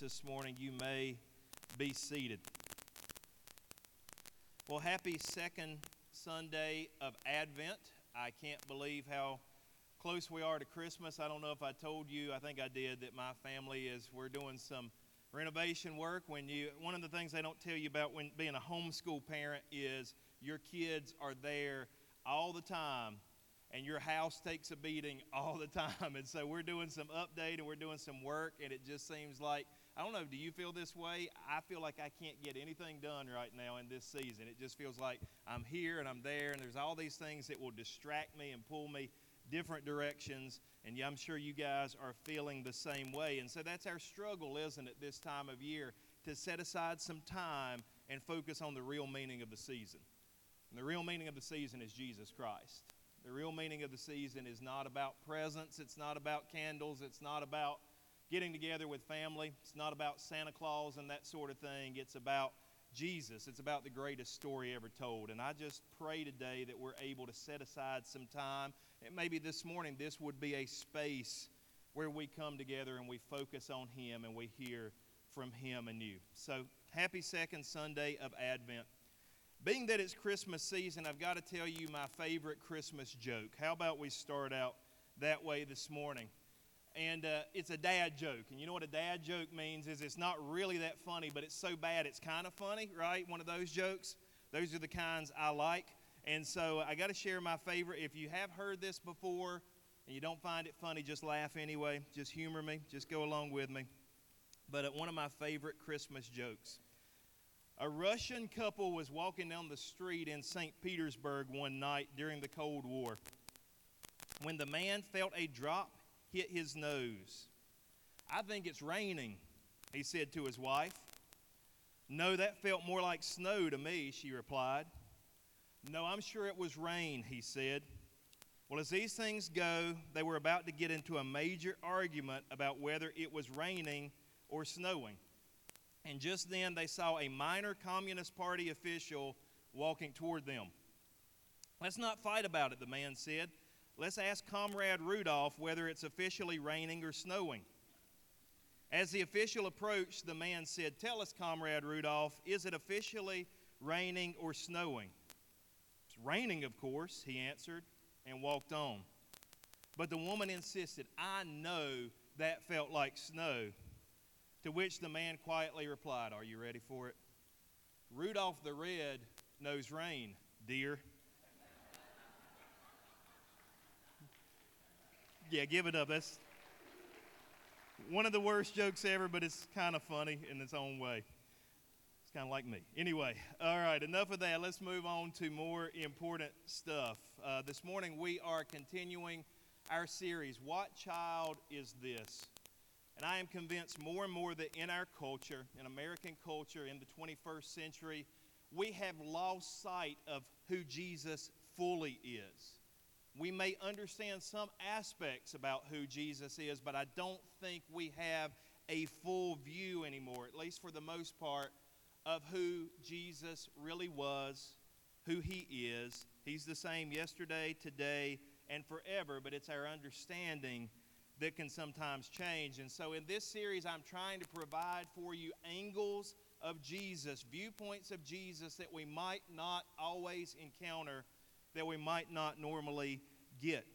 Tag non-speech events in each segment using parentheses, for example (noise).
this morning, you may be seated. Well, happy second Sunday of Advent. I can't believe how close we are to Christmas. I don't know if I told you, I think I did, that my family is, we're doing some renovation work. When you, one of the things they don't tell you about when being a homeschool parent is your kids are there all the time and your house takes a beating (laughs) all the time. And so we're doing some update and we're doing some work, and it just seems like I don't know, do you feel this way? I feel like I can't get anything done right now in this season. It just feels like I'm here and I'm there, and there's all these things that will distract me and pull me different directions. And I'm sure you guys are feeling the same way. And so that's our struggle, isn't it, this time of year, to set aside some time and focus on the real meaning of the season. And the real meaning of the season is Jesus Christ. The real meaning of the season is not about presents, it's not about candles, it's not about getting together with family, it's not about Santa Claus and that sort of thing. It's about Jesus. It's about the greatest story ever told. And I just pray today that we're able to set aside some time. And maybe this morning this would be a space where we come together and we focus on Him and we hear from Him you. So, happy second Sunday of Advent. Being that it's Christmas season, I've got to tell you my favorite Christmas joke. How about we start out that way this morning? And uh, it's a dad joke. And you know what a dad joke means is it's not really that funny, but it's so bad it's kind of funny, right? One of those jokes. Those are the kinds I like. And so I got to share my favorite. If you have heard this before and you don't find it funny, just laugh anyway. Just humor me. Just go along with me. But uh, one of my favorite Christmas jokes. A Russian couple was walking down the street in St. Petersburg one night during the Cold War when the man felt a drop hit his nose. I think it's raining, he said to his wife. No, that felt more like snow to me, she replied. No, I'm sure it was rain, he said. Well, as these things go, they were about to get into a major argument about whether it was raining or snowing. And just then they saw a minor Communist Party official walking toward them. Let's not fight about it, the man said. Let's ask Comrade Rudolph whether it's officially raining or snowing. As the official approached, the man said, Tell us, Comrade Rudolph, is it officially raining or snowing? It's raining, of course, he answered, and walked on. But the woman insisted, I know that felt like snow. To which the man quietly replied, Are you ready for it? Rudolph the Red knows rain, dear. Yeah, give it up. That's one of the worst jokes ever, but it's kind of funny in its own way. It's kind of like me. Anyway, all right, enough of that. Let's move on to more important stuff. Uh, this morning we are continuing our series, What Child Is This? And I am convinced more and more that in our culture, in American culture, in the 21st century, we have lost sight of who Jesus fully is. We may understand some aspects about who Jesus is, but I don't think we have a full view anymore, at least for the most part, of who Jesus really was, who he is. He's the same yesterday, today, and forever, but it's our understanding that can sometimes change. And so in this series, I'm trying to provide for you angles of Jesus, viewpoints of Jesus that we might not always encounter, that we might not normally get.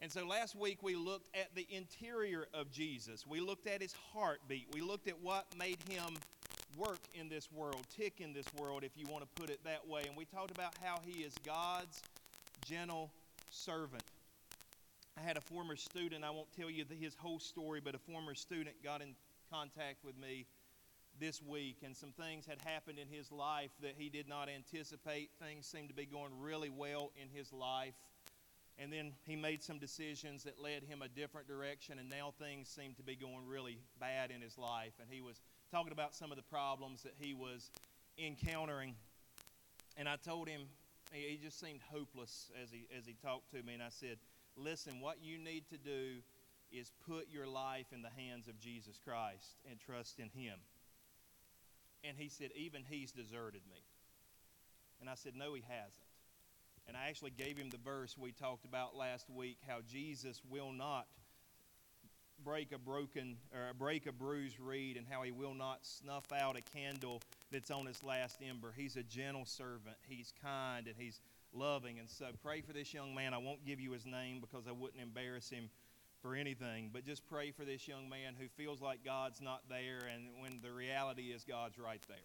And so last week we looked at the interior of Jesus. We looked at his heartbeat. We looked at what made him work in this world, tick in this world, if you want to put it that way. And we talked about how he is God's gentle servant. I had a former student, I won't tell you his whole story, but a former student got in contact with me this week, and some things had happened in his life that he did not anticipate. Things seemed to be going really well in his life. And then he made some decisions that led him a different direction, and now things seem to be going really bad in his life. And he was talking about some of the problems that he was encountering. And I told him, he just seemed hopeless as he, as he talked to me, and I said, Listen, what you need to do is put your life in the hands of Jesus Christ and trust in Him. And he said, Even He's deserted me. And I said, No, He hasn't. And I actually gave him the verse we talked about last week how Jesus will not break a broken or break a bruised reed and how he will not snuff out a candle that's on its last ember. He's a gentle servant. He's kind and he's loving. And so pray for this young man. I won't give you his name because I wouldn't embarrass him for anything, but just pray for this young man who feels like God's not there and when the reality is God's right there.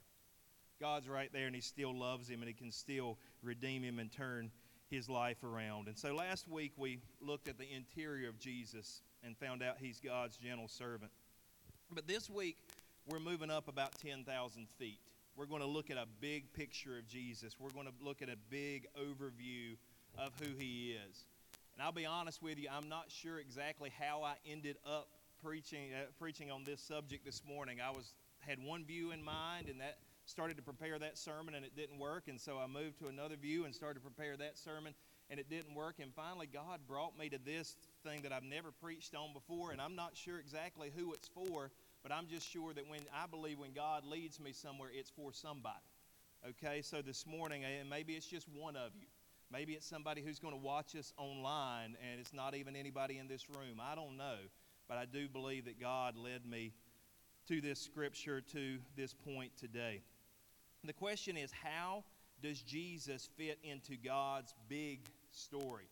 God's right there and he still loves him and he can still redeem him and turn his life around. And so last week we looked at the interior of Jesus and found out he's God's gentle servant. But this week we're moving up about 10,000 feet. We're going to look at a big picture of Jesus. We're going to look at a big overview of who he is. And I'll be honest with you, I'm not sure exactly how I ended up preaching uh, preaching on this subject this morning. I was had one view in mind, and that started to prepare that sermon, and it didn't work. And so I moved to another view and started to prepare that sermon, and it didn't work. And finally, God brought me to this thing that I've never preached on before, and I'm not sure exactly who it's for, but I'm just sure that when I believe when God leads me somewhere, it's for somebody. Okay, so this morning, and maybe it's just one of you. Maybe it's somebody who's going to watch us online and it's not even anybody in this room. I don't know. But I do believe that God led me to this scripture, to this point today. The question is how does Jesus fit into God's big story?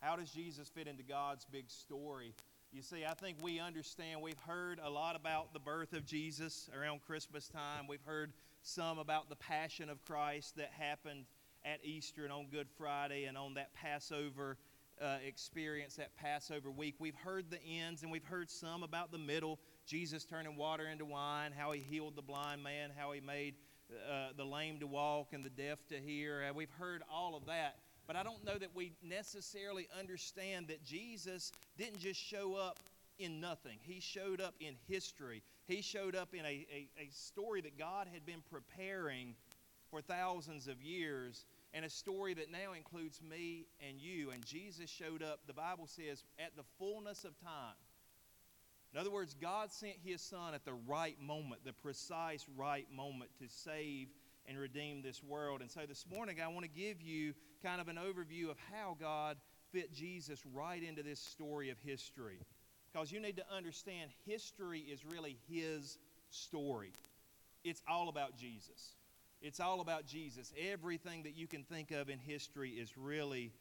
How does Jesus fit into God's big story? You see, I think we understand, we've heard a lot about the birth of Jesus around Christmas time. We've heard some about the passion of Christ that happened at Easter and on Good Friday and on that Passover uh, experience, that Passover week. We've heard the ends and we've heard some about the middle. Jesus turning water into wine, how he healed the blind man, how he made uh, the lame to walk and the deaf to hear. We've heard all of that. But I don't know that we necessarily understand that Jesus didn't just show up in nothing. He showed up in history. He showed up in a, a, a story that God had been preparing for thousands of years and a story that now includes me and you. And Jesus showed up, the Bible says, at the fullness of time. In other words, God sent his son at the right moment, the precise right moment to save and redeem this world. And so this morning, I want to give you kind of an overview of how God fit Jesus right into this story of history. Because you need to understand history is really his story, it's all about Jesus. It's all about Jesus. Everything that you can think of in history is really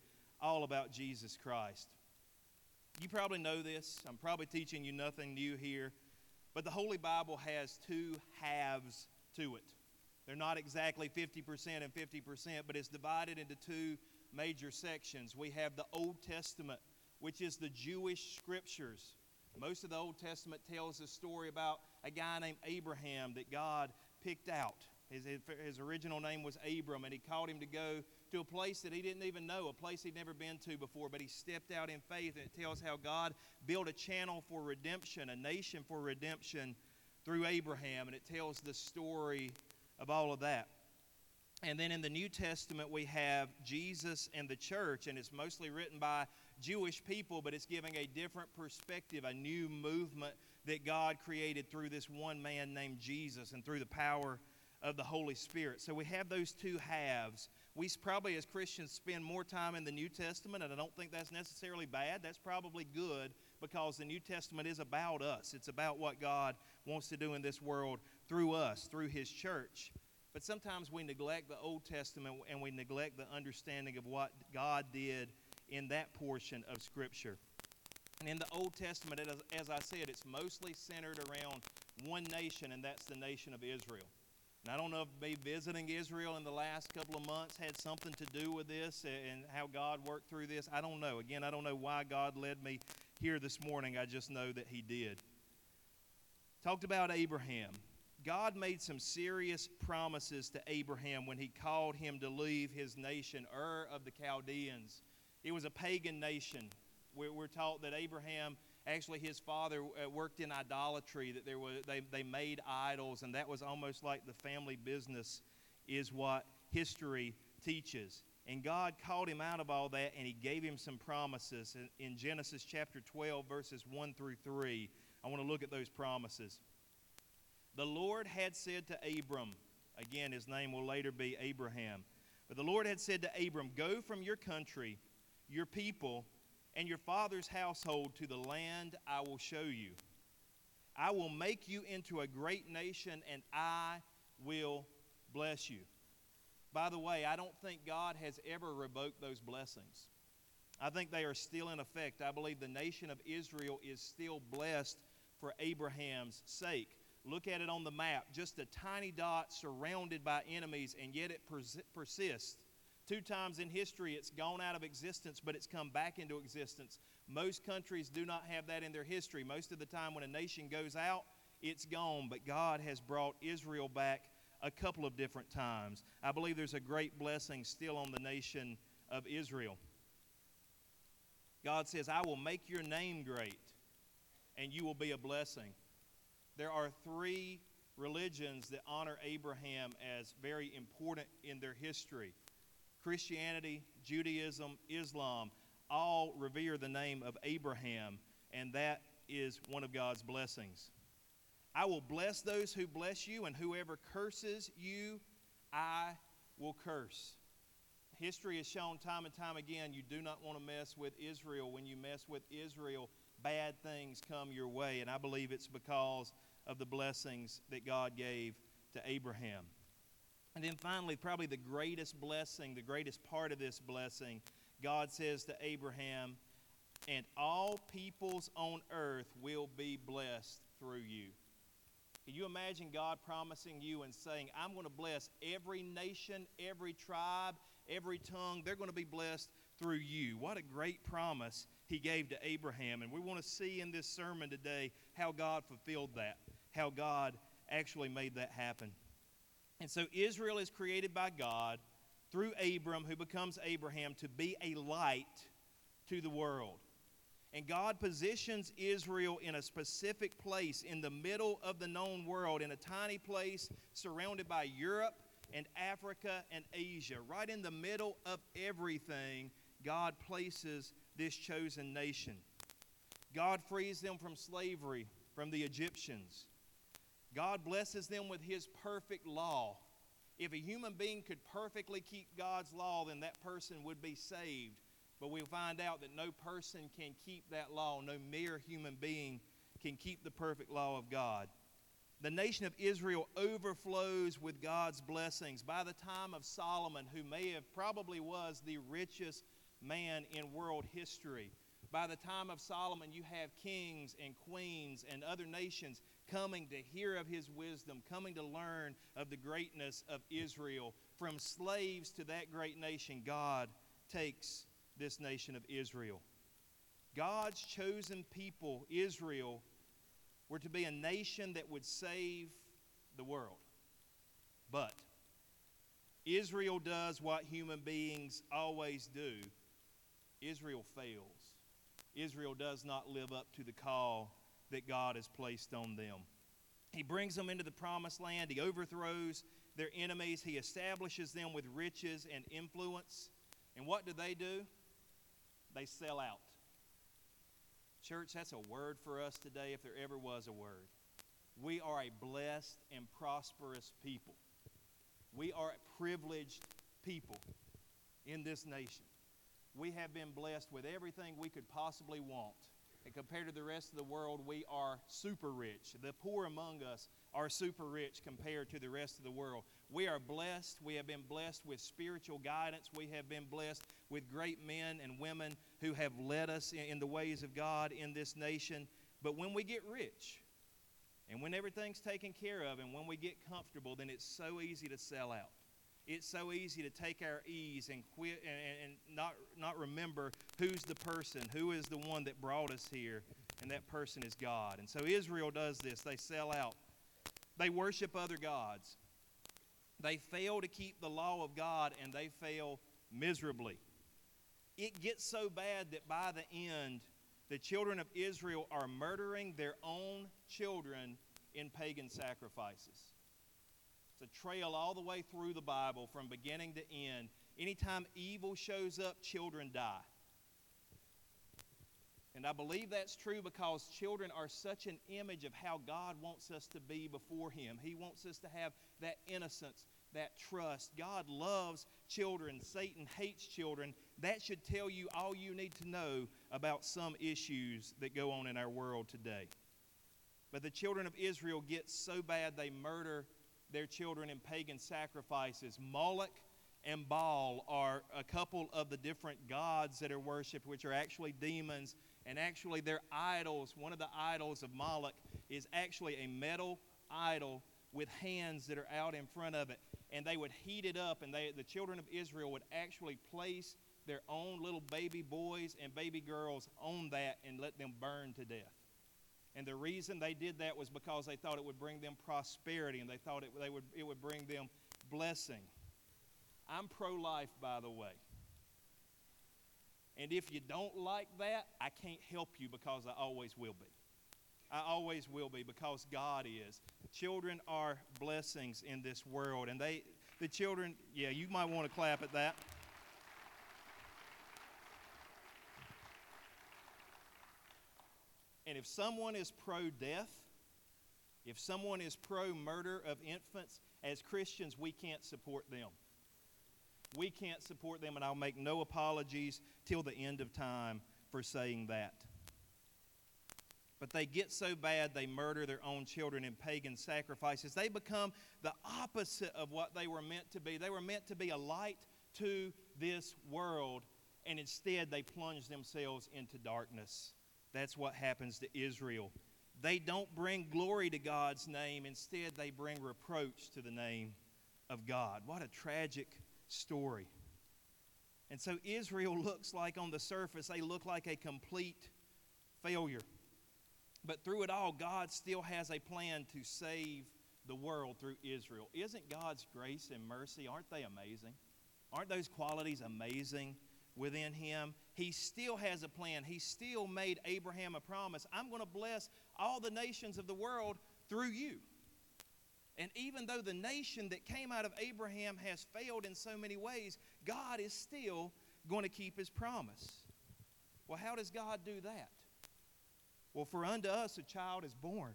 all about Jesus Christ. You probably know this. I'm probably teaching you nothing new here. But the Holy Bible has two halves to it. They're not exactly 50% and 50%, but it's divided into two major sections. We have the Old Testament, which is the Jewish scriptures. Most of the Old Testament tells a story about a guy named Abraham that God picked out. His, his original name was Abram, and he called him to go to a place that he didn't even know, a place he'd never been to before, but he stepped out in faith, and it tells how God built a channel for redemption, a nation for redemption through Abraham, and it tells the story of all of that. And then in the New Testament, we have Jesus and the church, and it's mostly written by Jewish people, but it's giving a different perspective, a new movement that God created through this one man named Jesus and through the power of the Holy Spirit. So we have those two halves. We probably, as Christians, spend more time in the New Testament, and I don't think that's necessarily bad. That's probably good because the New Testament is about us, it's about what God wants to do in this world through us, through His church. But sometimes we neglect the Old Testament and we neglect the understanding of what God did in that portion of Scripture. And in the Old Testament, as I said, it's mostly centered around one nation, and that's the nation of Israel. And I don't know if me visiting Israel in the last couple of months had something to do with this and how God worked through this. I don't know. Again, I don't know why God led me here this morning. I just know that He did. Talked about Abraham. God made some serious promises to Abraham when he called him to leave his nation, Ur of the Chaldeans. It was a pagan nation. We're taught that Abraham actually his father uh, worked in idolatry that there was they, they made idols and that was almost like the family business is what history teaches. And god called him out of all that and he gave him some promises. In, in genesis chapter 12 verses 1 through 3 i want to look at those promises. The lord had said to abram again his name will later be abraham but the lord had said to abram go from your country your people and your father's household to the land I will show you. I will make you into a great nation, and I will bless you. By the way, I don't think God has ever revoked those blessings. I think they are still in effect. I believe the nation of Israel is still blessed for Abraham's sake. Look at it on the map, just a tiny dot surrounded by enemies, and yet it persists. Two times in history it's gone out of existence, but it's come back into existence. Most countries do not have that in their history. Most of the time, when a nation goes out, it's gone, but God has brought Israel back a couple of different times. I believe there's a great blessing still on the nation of Israel. God says, I will make your name great, and you will be a blessing. There are three religions that honor Abraham as very important in their history Christianity, Judaism, Islam all revere the name of Abraham, and that is one of God's blessings. I will bless those who bless you, and whoever curses you, I will curse. History has shown time and time again you do not want to mess with Israel. When you mess with Israel, bad things come your way, and I believe it's because of the blessings that God gave to Abraham. And then finally, probably the greatest blessing, the greatest part of this blessing God says to Abraham, and all peoples on earth will be blessed through you. Can you imagine God promising you and saying, I'm going to bless every nation, every tribe, every tongue? They're going to be blessed through you. What a great promise he gave to Abraham. And we want to see in this sermon today how God fulfilled that, how God actually made that happen. And so Israel is created by God through Abram, who becomes Abraham, to be a light to the world. And God positions Israel in a specific place in the middle of the known world, in a tiny place surrounded by Europe and Africa and Asia. Right in the middle of everything, God places this chosen nation. God frees them from slavery from the Egyptians. God blesses them with His perfect law if a human being could perfectly keep God's law, then that person would be saved. But we'll find out that no person can keep that law. No mere human being can keep the perfect law of God. The nation of Israel overflows with God's blessings. By the time of Solomon, who may have probably was the richest man in world history, by the time of Solomon, you have kings and queens and other nations coming to hear of his wisdom, coming to learn of the greatness of Israel. From slaves to that great nation, God takes this nation of Israel. God's chosen people, Israel, were to be a nation that would save the world. But Israel does what human beings always do Israel fails. Israel does not live up to the call that God has placed on them. He brings them into the promised land. He overthrows their enemies. He establishes them with riches and influence. And what do they do? They sell out. Church, that's a word for us today if there ever was a word. We are a blessed and prosperous people. We are a privileged people in this nation. We have been blessed with everything we could possibly want. And compared to the rest of the world, we are super rich. The poor among us are super rich compared to the rest of the world. We are blessed. We have been blessed with spiritual guidance. We have been blessed with great men and women who have led us in the ways of God in this nation. But when we get rich, and when everything's taken care of, and when we get comfortable, then it's so easy to sell out it's so easy to take our ease and quit and, and not, not remember who's the person, who is the one that brought us here, and that person is God. And so Israel does this. They sell out, they worship other gods. They fail to keep the law of God, and they fail miserably. It gets so bad that by the end, the children of Israel are murdering their own children in pagan sacrifices. It's a trail all the way through the Bible from beginning to end. Anytime evil shows up, children die. And I believe that's true because children are such an image of how God wants us to be before Him. He wants us to have that innocence, that trust. God loves children, Satan hates children. That should tell you all you need to know about some issues that go on in our world today. But the children of Israel get so bad they murder their children in pagan sacrifices. Moloch and Baal are a couple of the different gods that are worshiped, which are actually demons. And actually, they're idols. One of the idols of Moloch is actually a metal idol with hands that are out in front of it. And they would heat it up, and they, the children of Israel would actually place their own little baby boys and baby girls on that and let them burn to death. And the reason they did that was because they thought it would bring them prosperity and they thought it, they would, it would bring them blessing. I'm pro life, by the way. And if you don't like that, I can't help you because I always will be. I always will be because God is. Children are blessings in this world. And they, the children, yeah, you might want to clap at that. And if someone is pro death, if someone is pro murder of infants, as Christians, we can't support them. We can't support them, and I'll make no apologies till the end of time for saying that. But they get so bad they murder their own children in pagan sacrifices. They become the opposite of what they were meant to be. They were meant to be a light to this world, and instead they plunge themselves into darkness. That's what happens to Israel. They don't bring glory to God's name, instead, they bring reproach to the name of God. What a tragic story. And so Israel (laughs) looks like, on the surface, they look like a complete failure. But through it all, God still has a plan to save the world through Israel. Isn't God's grace and mercy, aren't they amazing? Aren't those qualities amazing within him, he still has a plan. He still made Abraham a promise I'm going to bless all the nations of the world through you. And even though the nation that came out of Abraham has failed in so many ways, God is still going to keep his promise. Well, how does God do that? Well, for unto us a child is born,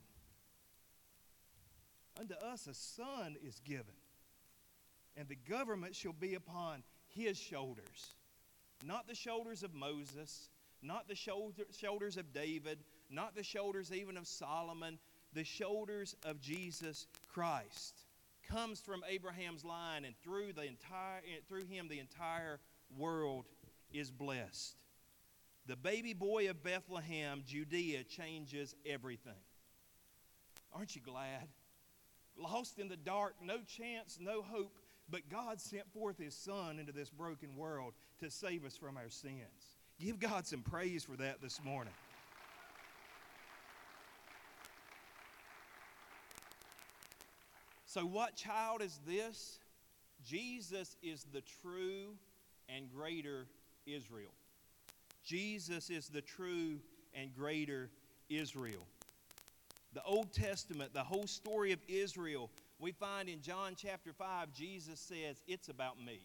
unto us a son is given, and the government shall be upon his shoulders not the shoulders of Moses, not the shoulder, shoulders of David, not the shoulders even of Solomon, the shoulders of Jesus Christ. Comes from Abraham's line, and through, the entire, through him, the entire world is blessed. The baby boy of Bethlehem, Judea, changes everything. Aren't you glad? Lost in the dark, no chance, no hope, but God sent forth His Son into this broken world to save us from our sins. Give God some praise for that this morning. So, what child is this? Jesus is the true and greater Israel. Jesus is the true and greater Israel. The Old Testament, the whole story of Israel, we find in John chapter 5, Jesus says, It's about me.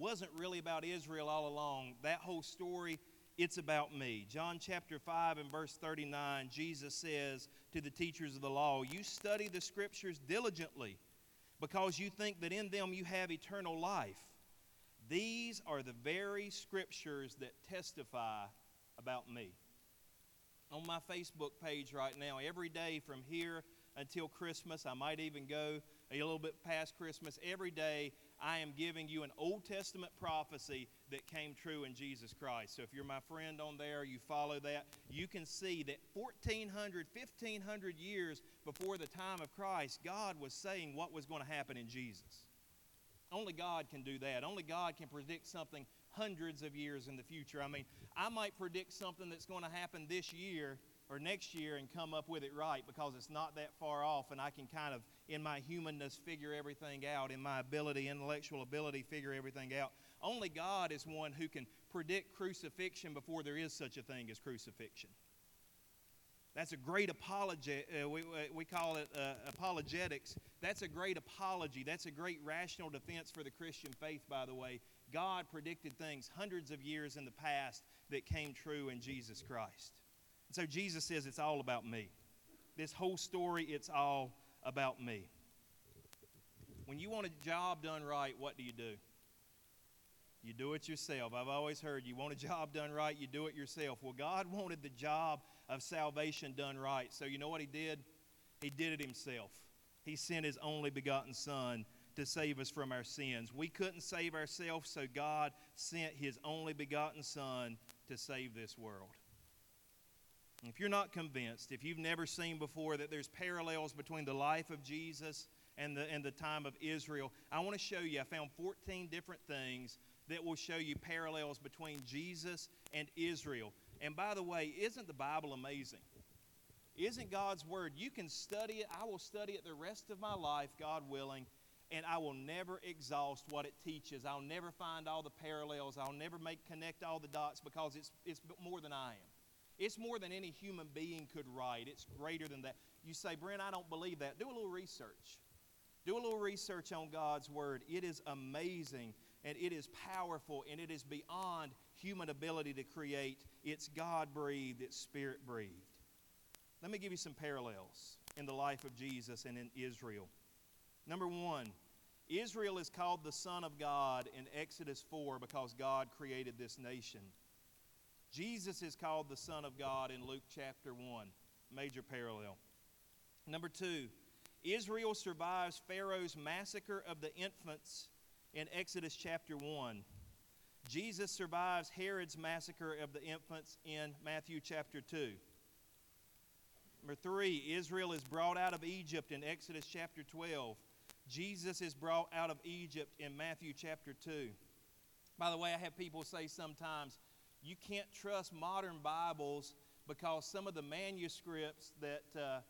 Wasn't really about Israel all along. That whole story, it's about me. John chapter 5 and verse 39, Jesus says to the teachers of the law, You study the scriptures diligently because you think that in them you have eternal life. These are the very scriptures that testify about me. On my Facebook page right now, every day from here until Christmas. I might even go a little bit past Christmas. Every day, I am giving you an Old Testament prophecy that came true in Jesus Christ. So if you're my friend on there, you follow that, you can see that 1400, 1500 years before the time of Christ, God was saying what was going to happen in Jesus. Only God can do that. Only God can predict something hundreds of years in the future. I mean, I might predict something that's going to happen this year or next year and come up with it right because it's not that far off and I can kind of, in my humanness, figure everything out, in my ability, intellectual ability, figure everything out. Only God is one who can predict crucifixion before there is such a thing as crucifixion. That's a great apology. Uh, we, we call it uh, apologetics. That's a great apology. That's a great rational defense for the Christian faith, by the way. God predicted things hundreds of years in the past that came true in Jesus Christ. And so Jesus says, It's all about me. This whole story, it's all about me. When you want a job done right, what do you do? You do it yourself. I've always heard you want a (laughs) job done right, you do it yourself. Well, God wanted the job of salvation done right. So you know what He did? He did it Himself. He sent His only begotten Son to save us from our sins. We couldn't save ourselves, so God sent His only begotten Son to save this world. If you're not convinced, if you've never seen before that there's parallels between the life of Jesus and the, and the time of Israel, I want to show you. I found 14 different things that will show you parallels between Jesus and Israel. And by the way, isn't the Bible amazing? Isn't God's Word? You can study it. I will study it the rest of my life, God willing, and I will never exhaust what it teaches. I'll never find all the parallels. I'll never make connect all the dots because it's, it's more than I am. It's more than any human being could write. It's greater than that. You say, Brent, I don't believe that. Do a little research. Do a little research on God's Word. It is amazing and it is powerful and it is beyond human ability to create. It's God breathed, it's Spirit breathed. Let me give you some parallels in the life of Jesus and in Israel. Number one, Israel is called the Son of God in Exodus 4 because God created this nation. Jesus is called the Son of God in Luke chapter 1. Major parallel. Number two, Israel survives Pharaoh's massacre of the infants in Exodus chapter 1. Jesus survives Herod's massacre of the infants in Matthew chapter 2. Number three, Israel is brought out of Egypt in Exodus chapter 12. Jesus is brought out of Egypt in Matthew chapter 2. By the way, I have people say sometimes, you can't trust modern Bibles because some of the manuscripts that uh,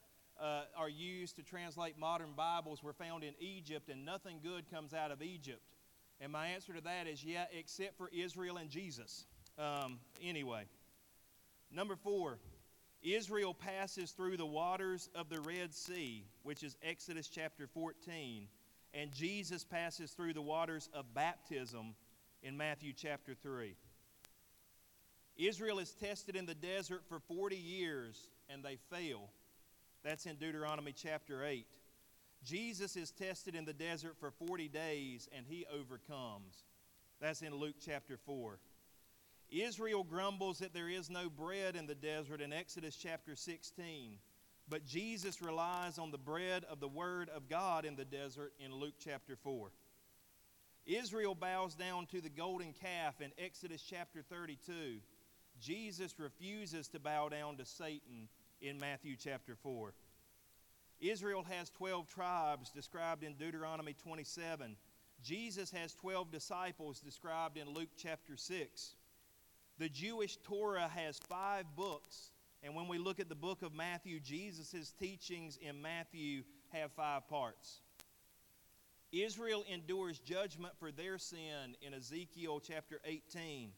uh, are used to translate modern Bibles were found in Egypt and nothing good comes out of Egypt. And my answer to that is yeah, except for Israel and Jesus. Um, anyway, number four, Israel passes through the waters of the Red Sea, which is Exodus chapter 14, and Jesus passes through the waters of baptism in Matthew chapter 3. Israel is tested in the desert for 40 years and they fail. That's in Deuteronomy chapter 8. Jesus is tested in the desert for 40 days and he overcomes. That's in Luke chapter 4. Israel grumbles that there is no bread in the desert in Exodus chapter 16, but Jesus relies on the bread of the Word of God in the desert in Luke chapter 4. Israel bows down to the golden calf in Exodus chapter 32. Jesus refuses to bow down to Satan in Matthew chapter 4. Israel has 12 tribes described in Deuteronomy 27. Jesus has 12 disciples described in Luke chapter 6. The Jewish Torah has five books, and when we look at the book of Matthew, Jesus' teachings in Matthew have five parts. Israel endures judgment for their sin in Ezekiel chapter 18,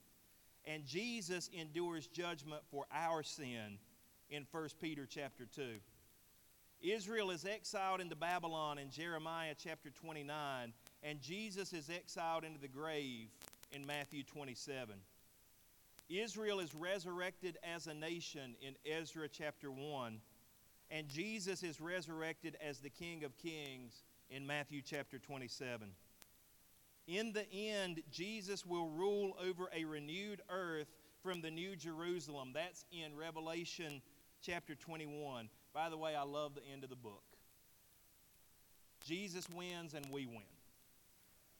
and Jesus endures judgment for our sin in 1 Peter chapter 2. Israel is exiled into Babylon in Jeremiah chapter 29, and Jesus is exiled into the grave in Matthew 27. Israel is resurrected as a nation in Ezra chapter 1, and Jesus is resurrected as the King of Kings in Matthew chapter 27. In the end, Jesus will rule over a renewed earth from the New Jerusalem. That's in Revelation chapter 21. By the way, I love the end of the book. Jesus wins and we win.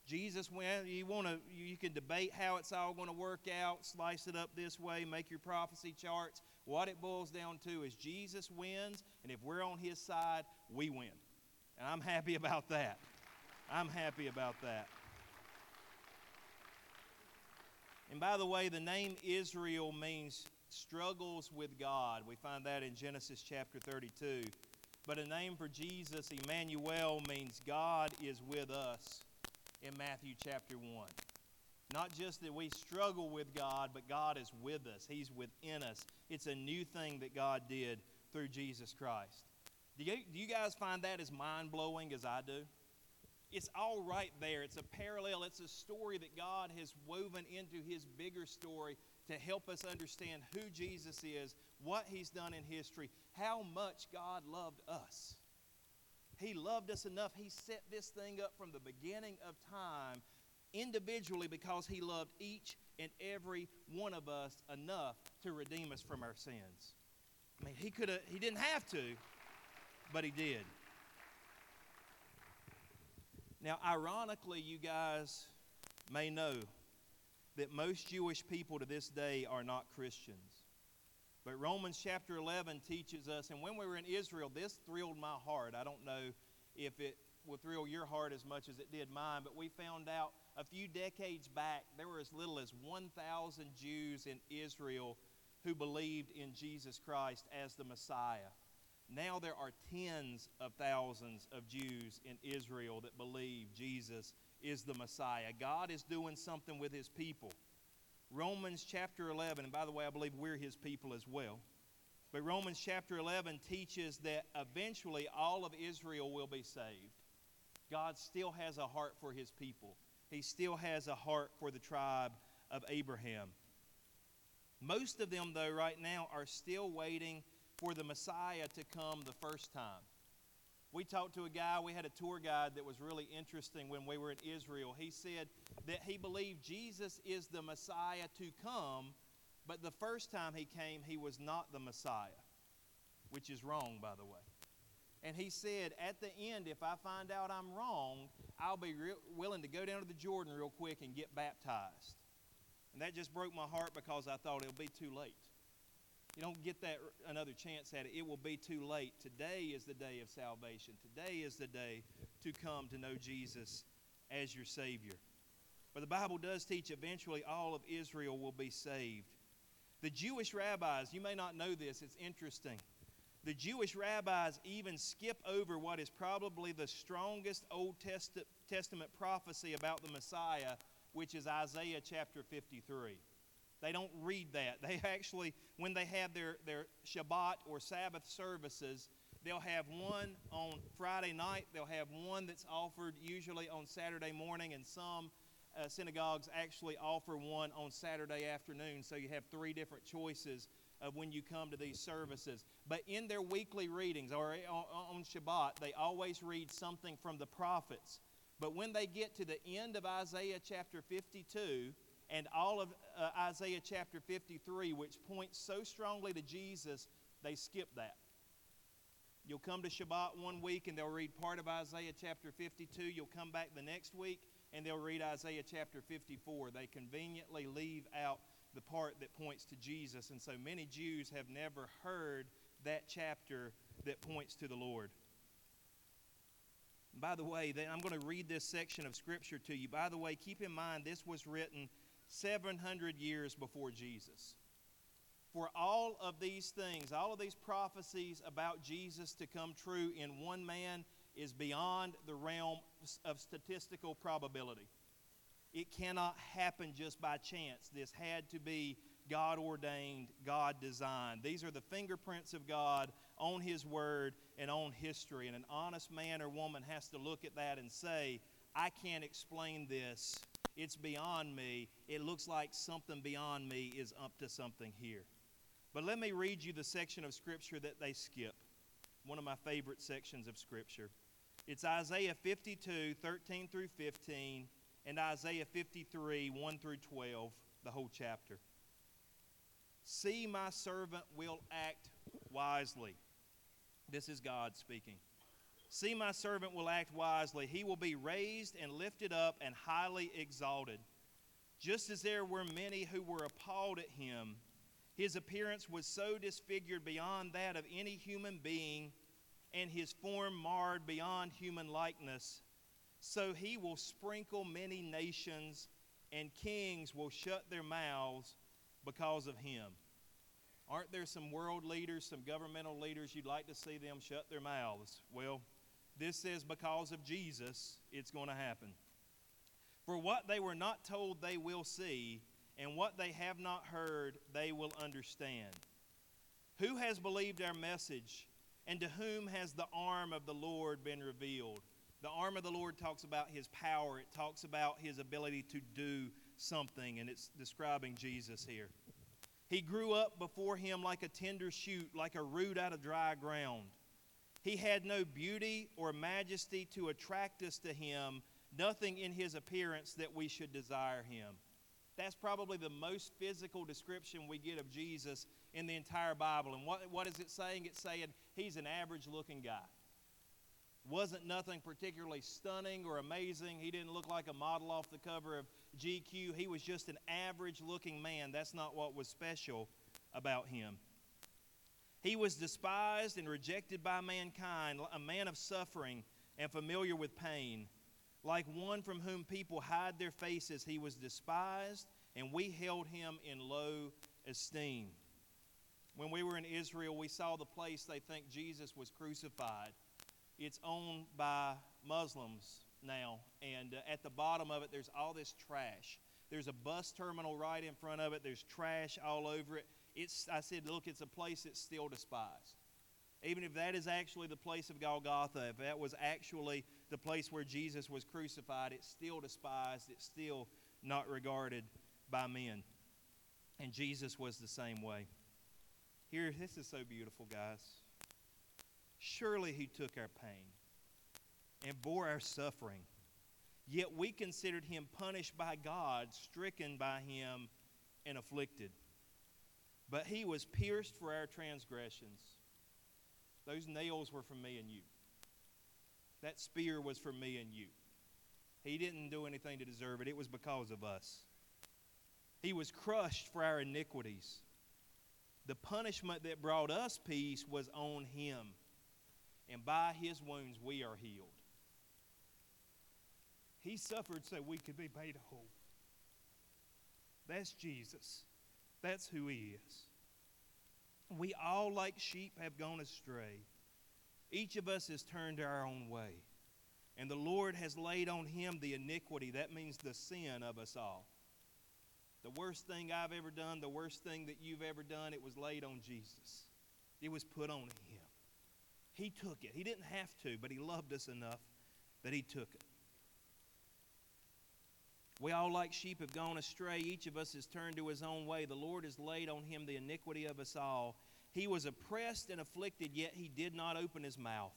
Jesus wins. You want to you can debate how it's all going to work out, slice it up this way, make your prophecy charts. What it boils down to is Jesus wins, and if we're on his side, we win. And I'm happy about that. I'm happy about that. And by the way, the name Israel means struggles with God. We find that in Genesis chapter 32. But a name for Jesus, Emmanuel, means God is with us in Matthew chapter 1. Not just that we struggle with God, but God is with us. He's within us. It's a new thing that God did through Jesus Christ. Do you, do you guys find that as mind blowing as I do? It's all right there. It's a parallel. It's a story that God has woven into his bigger story to help us understand who Jesus is, what he's done in history, how much God loved us. He loved us enough, he set this thing up from the beginning of time individually because he loved each and every one of us enough to redeem us from our sins. I mean, he could have he didn't have to, but he did. Now, ironically, you guys may know that most Jewish people to this day are not Christians. But Romans chapter 11 teaches us, and when we were in Israel, this thrilled my heart. I don't know if it will thrill your heart as much as it did mine, but we found out a few decades back there were as little as 1,000 Jews in Israel who believed in Jesus Christ as the Messiah. Now there are tens of thousands of Jews in Israel that believe Jesus is the Messiah. God is doing something with his people. Romans chapter 11, and by the way, I believe we're his people as well. But Romans chapter 11 teaches that eventually all of Israel will be saved. God still has a heart for his people, he still has a heart for the tribe of Abraham. Most of them, though, right now are still waiting for the Messiah to come the first time. We talked to a guy, we had a tour guide that was really interesting when we were in Israel. He said that he believed Jesus is the Messiah to come, but the first time he came, he was not the Messiah, which is wrong, by the way. And he said, at the end, if I find out I'm wrong, I'll be re- willing to go down to the Jordan real quick and get baptized. And that just broke my heart because I thought it'll be too late. You don't get that another chance at it. It will be too late. Today is the day of salvation. Today is the day to come to know Jesus as your Savior. But the Bible does teach eventually all of Israel will be saved. The Jewish rabbis, you may not know this, it's interesting. The Jewish rabbis even skip over what is probably the strongest Old Testament prophecy about the Messiah, which is Isaiah chapter 53. They don't read that. They actually, when they have their, their Shabbat or Sabbath services, they'll have one on Friday night, they'll have one that's offered usually on Saturday morning, and some uh, synagogues actually offer one on Saturday afternoon. So you have three different choices of when you come to these services. But in their weekly readings or on Shabbat, they always read something from the prophets. But when they get to the end of Isaiah chapter 52, and all of uh, Isaiah chapter 53, which points so strongly to Jesus, they skip that. You'll come to Shabbat one week and they'll read part of Isaiah chapter 52. You'll come back the next week and they'll read Isaiah chapter 54. They conveniently leave out the part that points to Jesus. And so many Jews have never heard that chapter that points to the Lord. By the way, I'm going to read this section of Scripture to you. By the way, keep in mind this was written 700 years before Jesus. For all of these things, all of these prophecies about Jesus to come true in one man is beyond the realm of statistical probability. It cannot happen just by chance. This had to be God ordained, God designed. These are the fingerprints of God on His Word and on history. And an honest man or woman has to look at that and say, I can't explain this it's beyond me. It looks like something beyond me is up to something here. But let me read you the section of Scripture that they skip, one of my favorite sections of Scripture. It's Isaiah 52, 13 through 15, and Isaiah 53, 1 through 12, the whole chapter. See, my servant will act wisely. This is God speaking. See, my servant will act wisely. He will be raised and lifted up and highly exalted. Just as there were many who were appalled at him, his appearance was so disfigured beyond that of any human being, and his form marred beyond human likeness. So he will sprinkle many nations, and kings will shut their mouths because of him. Aren't there some world leaders, some governmental leaders you'd like to see them shut their mouths? Well, this says because of Jesus, it's going to happen. For what they were not told, they will see, and what they have not heard, they will understand. Who has believed our message, and to whom has the arm of the Lord been revealed? The arm of the Lord talks about his power, it talks about his ability to do something, and it's describing Jesus here. He grew up before him like a tender shoot, like a root out of dry ground. He had no beauty or majesty to attract us to him, nothing in his appearance that we should desire him. That's probably the most physical description we get of Jesus in the entire Bible. And what, what is it saying? It's saying he's an average looking guy. Wasn't nothing particularly stunning or amazing. He didn't look like a model off the cover of GQ. He was just an average looking man. That's not what was special about him. He was despised and rejected by mankind, a man of suffering and familiar with pain. Like one from whom people hide their faces, he was despised, and we held him in low esteem. When we were in Israel, we saw the place they think Jesus was crucified. It's owned by Muslims now, and uh, at the bottom of it, there's all this trash. There's a bus terminal right in front of it, there's trash all over it. It's, I said, look, it's a place that's still despised. Even if that is actually the place of Golgotha, if that was actually the place where Jesus was crucified, it's still despised, it's still not regarded by men. And Jesus was the same way. Here, this is so beautiful, guys. Surely he took our pain and bore our suffering. Yet we considered him punished by God, stricken by him, and afflicted. But he was pierced for our transgressions. Those nails were for me and you. That spear was for me and you. He didn't do anything to deserve it, it was because of us. He was crushed for our iniquities. The punishment that brought us peace was on him, and by his wounds we are healed. He suffered so we could be made whole. That's Jesus. That's who he is. We all, like sheep, have gone astray. Each of us has turned our own way. And the Lord has laid on him the iniquity. That means the sin of us all. The worst thing I've ever done, the worst thing that you've ever done, it was laid on Jesus. It was put on him. He took it. He didn't have to, but he loved us enough that he took it. We all, like sheep, have gone astray. Each of us has turned to his own way. The Lord has laid on him the iniquity of us all. He was oppressed and afflicted, yet he did not open his mouth.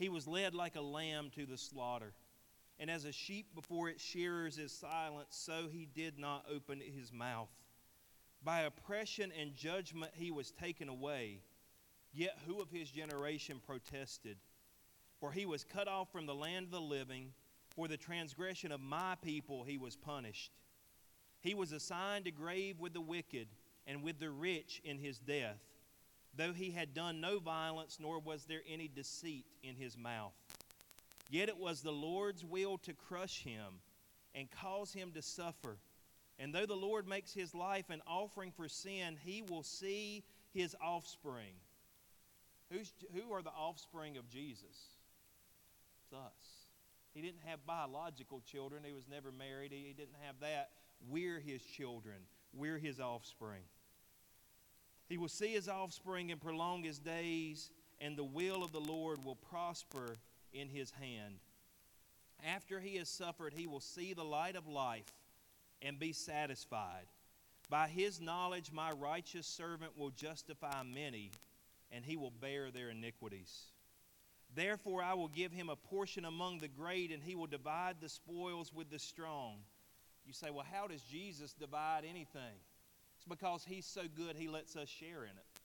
He was led like a lamb to the slaughter. And as a sheep before its shearers is silent, so he did not open his mouth. By oppression and judgment he was taken away. Yet who of his generation protested? For he was cut off from the land of the living for the transgression of my people he was punished. He was assigned a grave with the wicked and with the rich in his death, though he had done no violence, nor was there any deceit in his mouth. Yet it was the Lord's will to crush him and cause him to suffer. And though the Lord makes his life an offering for sin, he will see his offspring. Who's, who are the offspring of Jesus? It's us. He didn't have biological children. He was never married. He didn't have that. We're his children. We're his offspring. He will see his offspring and prolong his days, and the will of the Lord will prosper in his hand. After he has suffered, he will see the light of life and be satisfied. By his knowledge, my righteous servant will justify many, and he will bear their iniquities. Therefore, I will give him a portion among the great, and he will divide the spoils with the strong. You say, well, how does Jesus divide anything? It's because he's so good, he lets us share in it.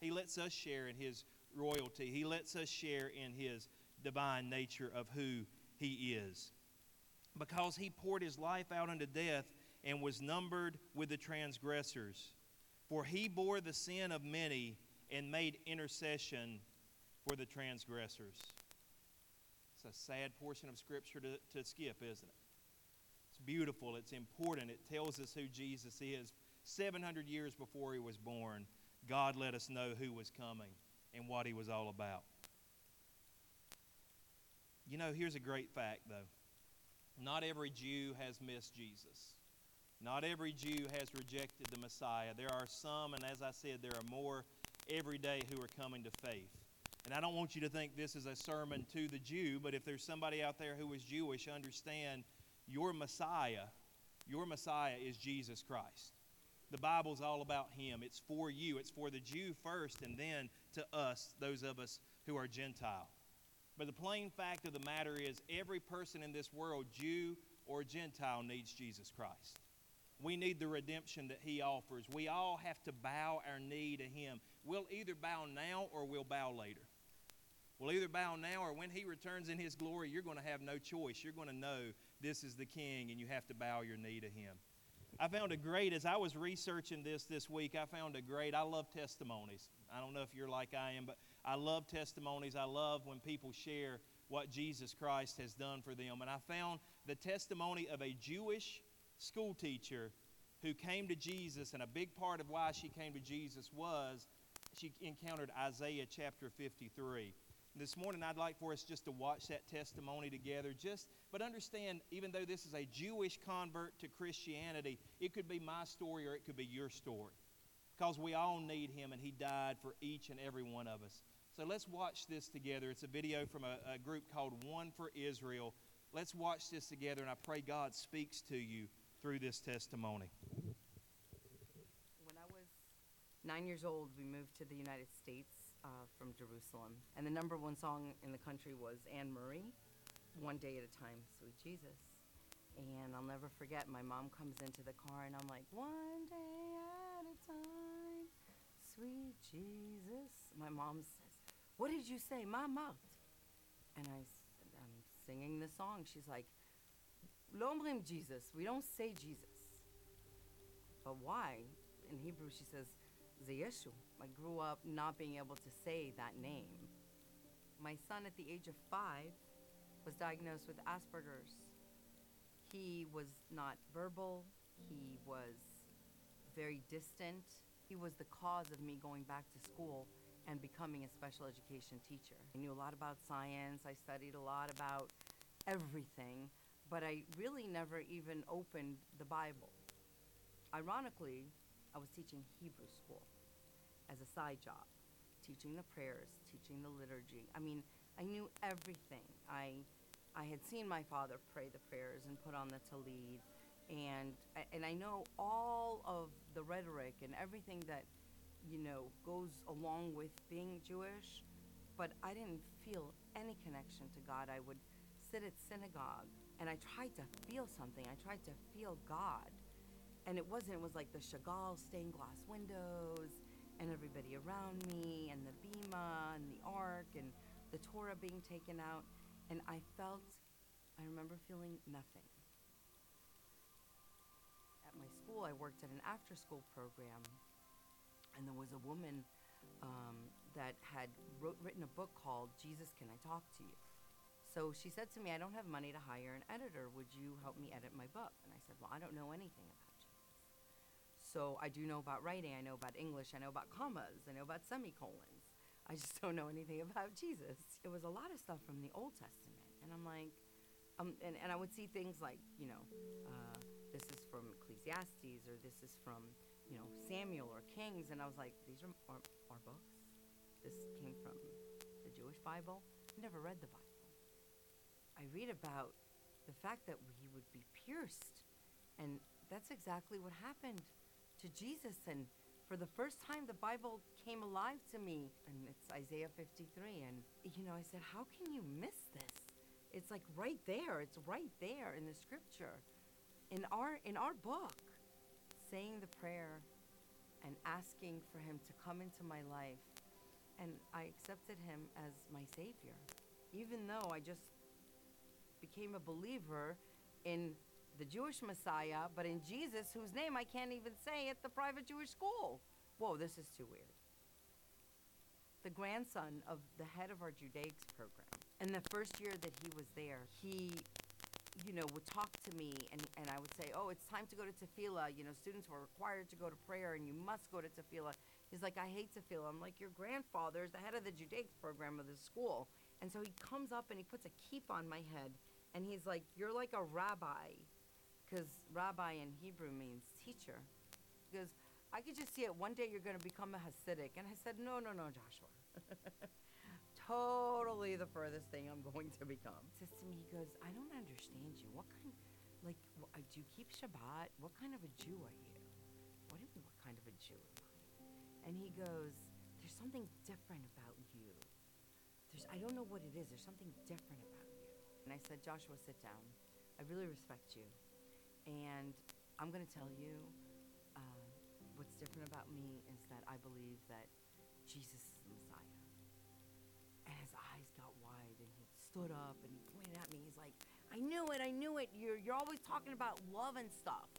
He lets us share in his royalty, he lets us share in his divine nature of who he is. Because he poured his life out unto death and was numbered with the transgressors. For he bore the sin of many and made intercession for the transgressors. It's a sad portion of Scripture to, to skip, isn't it? It's beautiful, it's important, it tells us who Jesus is. 700 years before he was born, God let us know who was coming and what he was all about. You know, here's a great fact, though. Not every Jew has missed Jesus. Not every Jew has rejected the Messiah. There are some, and as I said, there are more every day who are coming to faith. And I don't want you to think this is a sermon to the Jew, but if there's somebody out there who is Jewish, understand your Messiah, your Messiah is Jesus Christ. The Bible's all about Him. It's for you, it's for the Jew first, and then to us, those of us who are Gentile. But the plain fact of the matter is, every person in this world, Jew or Gentile, needs Jesus Christ. We need the redemption that He offers. We all have to bow our knee to Him. We'll either bow now or we'll bow later. We'll either bow now or when He returns in His glory, you're going to have no choice. You're going to know this is the King and you have to bow your knee to Him. I found a great, as I was researching this this week, I found a great, I love testimonies. I don't know if you're like I am, but I love testimonies. I love when people share what Jesus Christ has done for them. And I found the testimony of a Jewish school teacher who came to Jesus, and a big part of why she came to Jesus was she encountered Isaiah chapter 53. This morning, I'd like for us just to watch that testimony together. Just, but understand, even though this is a Jewish convert to Christianity, it could be my story or it could be your story, because we all need Him, and He died for each and every one of us. So let's watch this together. It's a video from a, a group called One for Israel. Let's watch this together, and I pray God speaks to you through this testimony. When I was nine years old, we moved to the United States uh, from Jerusalem. And the number one song in the country was Anne Marie, One Day at a Time, Sweet Jesus. And I'll never forget, my mom comes into the car and I'm like, One day at a time, sweet Jesus. My mom says, What did you say? My mouth. And I, am singing the song. She's like, L'omrim Jesus. We don't say Jesus. But why? In Hebrew, she says, Zeyeshu. I grew up not being able to say that name. My son, at the age of five, was diagnosed with Asperger's. He was not verbal, he was very distant. He was the cause of me going back to school and becoming a special education teacher. I knew a lot about science, I studied a lot about everything, but I really never even opened the Bible. Ironically, I was teaching Hebrew school as a side job, teaching the prayers, teaching the liturgy. I mean, I knew everything. I, I had seen my father pray the prayers and put on the tallit, and and I know all of the rhetoric and everything that, you know, goes along with being Jewish, but I didn't feel any connection to God. I would sit at synagogue and I tried to feel something. I tried to feel God. And it wasn't, it was like the Chagall stained glass windows and everybody around me and the bima and the ark and the Torah being taken out. And I felt, I remember feeling nothing. At my school, I worked at an after school program, and there was a woman um, that had wrote, written a book called Jesus Can I Talk to You? So she said to me, I don't have money to hire an editor. Would you help me edit my book? And I said, Well, I don't know anything about so I do know about writing, I know about English, I know about commas, I know about semicolons. I just (laughs) don't know anything about Jesus. It was a lot of stuff from the Old Testament. And I'm like, um, and, and I would see things like, you know, uh, this is from Ecclesiastes or this is from, you know, Samuel or Kings. And I was like, these are our, our books. This came from the Jewish Bible. I never read the Bible. I read about the fact that he would be pierced. And that's exactly what happened to Jesus. And for the first time, the Bible came alive to me. And it's Isaiah 53. And, you know, I said, How can you miss this? It's like right there. It's right there in the scripture. In our, in our book, saying the prayer and asking for him to come into my life. And I accepted him as my Savior. Even though I just became a believer in the Jewish Messiah, but in Jesus, whose name I can't even say at the private Jewish school. Whoa, this is too weird. The grandson of the head of our Judaics program. And the first year that he was there, he, you know, would talk to me and, and I would say, oh, it's time to go to tefillah. You know, students were required to go to prayer and you must go to tefillah. He's like, I hate tefillah. I'm like, your grandfather is the head of the Judaics program of the school. And so he comes up and he puts a keep on my head and he's like, you're like a rabbi because rabbi in Hebrew means teacher. He goes, I could just see it. One day you're going to become a Hasidic. And I said, No, no, no, Joshua. (laughs) totally the furthest thing I'm going to become. He says to me, he goes, I don't understand you. What kind, like, uh, do you keep Shabbat? What kind of a Jew are you? What do you mean, what kind of a Jew am I? And he goes, There's something different about you. there's, I don't know what it is. There's something different about you. And I said, Joshua, sit down. I really respect you. And I'm going to tell you uh, what's different about me is that I believe that Jesus is the Messiah. And his eyes got wide and he stood up and he pointed at me. He's like, I knew it, I knew it. You're, you're always talking about love and stuff.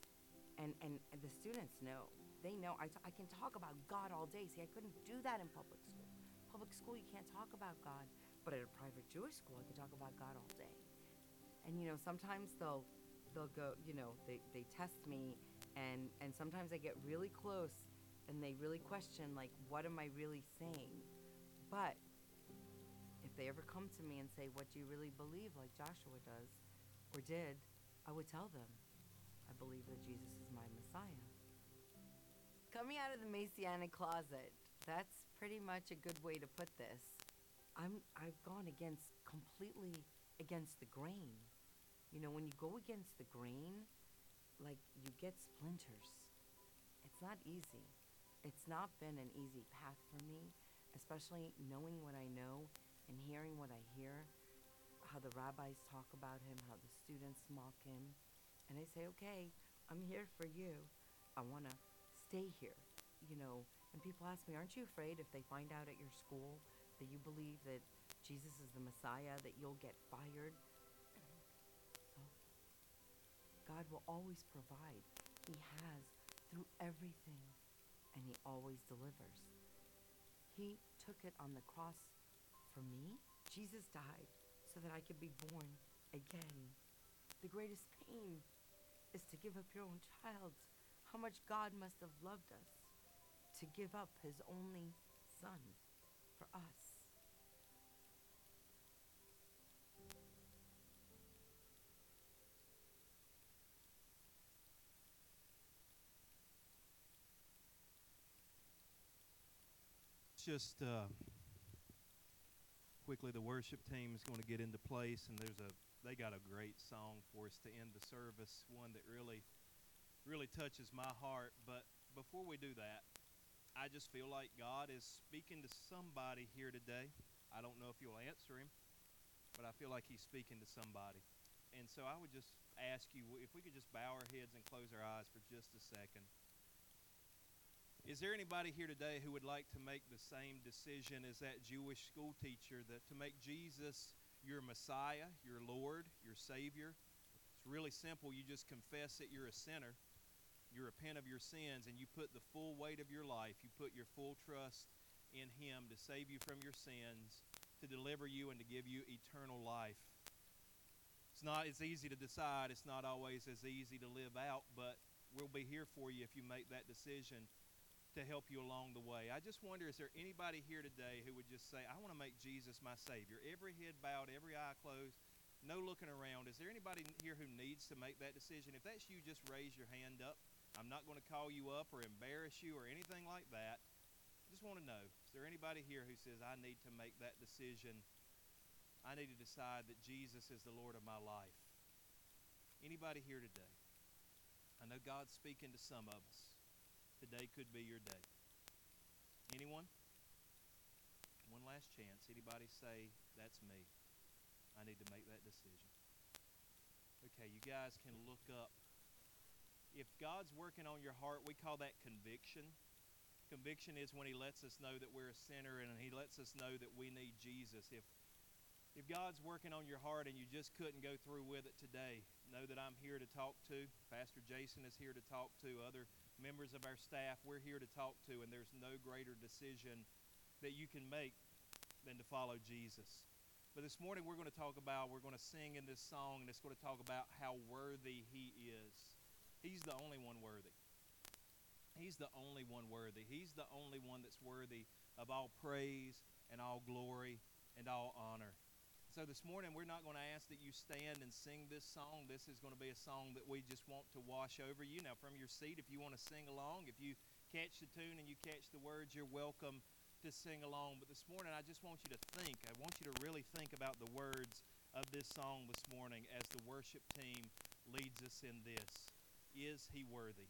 And, and, the students know. They know I, t- I can talk about God all day. See, I couldn't do that in public school. Public school, you can't talk about God. But at a private Jewish school, I could talk about God all day. And you know, sometimes they'll they'll go, you know, they, they test me and and sometimes I get really close and they really question like what am I really saying? But if they ever come to me and say, What do you really believe, like Joshua does or did, I would tell them, I believe that Jesus is my Messiah. Coming out of the Messianic closet, that's pretty much a good way to put this. I'm I've gone against completely against the grain. You know, when you go against the grain, like you get splinters. It's not easy. It's not been an easy path for me, especially knowing what I know and hearing what I hear, how the rabbis talk about him, how the students mock him. And I say, okay, I'm here for you. I want to stay here, you know. And people ask me, aren't you afraid if they find out at your school that you believe that Jesus is the Messiah, that you'll get fired? God will always provide. He has through everything, and He always delivers. He took it on the cross for me. Jesus died so that I could be born again. The greatest pain is to give up your own child. How much God must have loved us to give up His only Son for us. Just uh, quickly the worship team is going to get into place and there's a they got a great song for us to end the service one that really really touches my heart. But before we do that i just feel like god is speaking to somebody here today. I don't know if you'll answer him but i feel like he's speaking to somebody. And so i would just ask you if we could just bow our heads and close our eyes for just a second is there anybody here today who would like to make the same decision as that Jewish school teacher that to make Jesus your Messiah, your Lord, your Savior? It's really simple. You just confess that you're a sinner. You repent of your sins and you put the full weight of your life, you put your full trust in Him to save you from your sins, to deliver you, and to give you eternal life. It's not as easy to decide, it's not always as easy to live out, but we'll be here for you if you make that decision to help you along the way. I just wonder is there anybody here today who would just say, I want to make Jesus my Savior? Every head bowed, every eye closed, no looking around. Is there anybody here who needs to make that decision? If that's you, just raise your hand up. I'm not going to call you up or embarrass you or anything like that. I just want to know is there anybody here who says, I need to make that decision? I need to decide that Jesus is the Lord of my life. Anybody here today? I know God's speaking to some of us. Today could be your day. Anyone? One last chance. Anybody say, That's me? I need to make that decision. Okay, you guys can look up. If God's working on your heart, we call that conviction. Conviction is when He lets us know that we're a sinner and He lets us know that we need Jesus. If if God's working on your heart and you just couldn't go through with it today, know that I'm here to talk to. Pastor Jason is here to talk to. Other members of our staff, we're here to talk to, and there's no greater decision that you can make than to follow Jesus. But this morning we're going to talk about, we're going to sing in this song, and it's going to talk about how worthy He is. He's the only one worthy. He's the only one worthy. He's the only one that's worthy of all praise and all glory and all honor. So this morning, we're not going to ask that you stand and sing this song. This is going to be a song that we just want to wash over you. Now, from your seat, if you want to sing along, if you catch the tune and you catch the words, you're welcome to sing along. But this morning, I just want you to think. I want you to really think about the words of this song this morning as the worship team leads us in this. Is he worthy?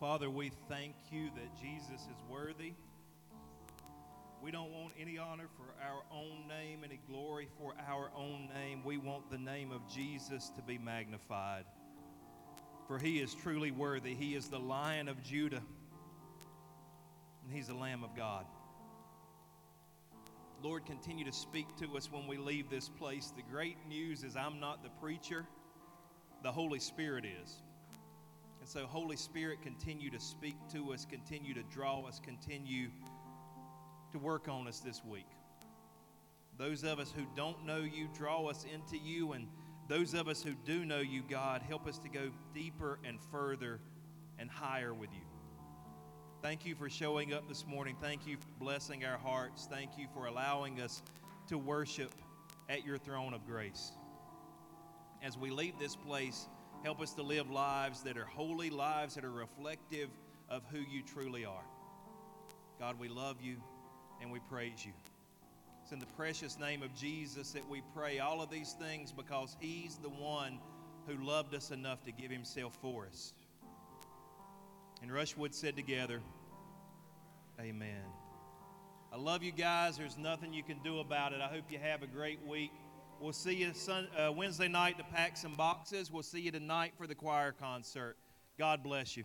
Father, we thank you that Jesus is worthy. We don't want any honor for our own name, any glory for our own name. We want the name of Jesus to be magnified. For he is truly worthy. He is the lion of Judah, and he's the Lamb of God. Lord, continue to speak to us when we leave this place. The great news is I'm not the preacher, the Holy Spirit is. So, Holy Spirit, continue to speak to us, continue to draw us, continue to work on us this week. Those of us who don't know you, draw us into you. And those of us who do know you, God, help us to go deeper and further and higher with you. Thank you for showing up this morning. Thank you for blessing our hearts. Thank you for allowing us to worship at your throne of grace. As we leave this place, help us to live lives that are holy, lives that are reflective of who you truly are. God, we love you and we praise you. It's in the precious name of Jesus that we pray all of these things because he's the one who loved us enough to give himself for us. And Rushwood said together, Amen. I love you guys. There's nothing you can do about it. I hope you have a great week. We'll see you uh, Wednesday night to pack some boxes. We'll see you tonight for the choir concert. God bless you.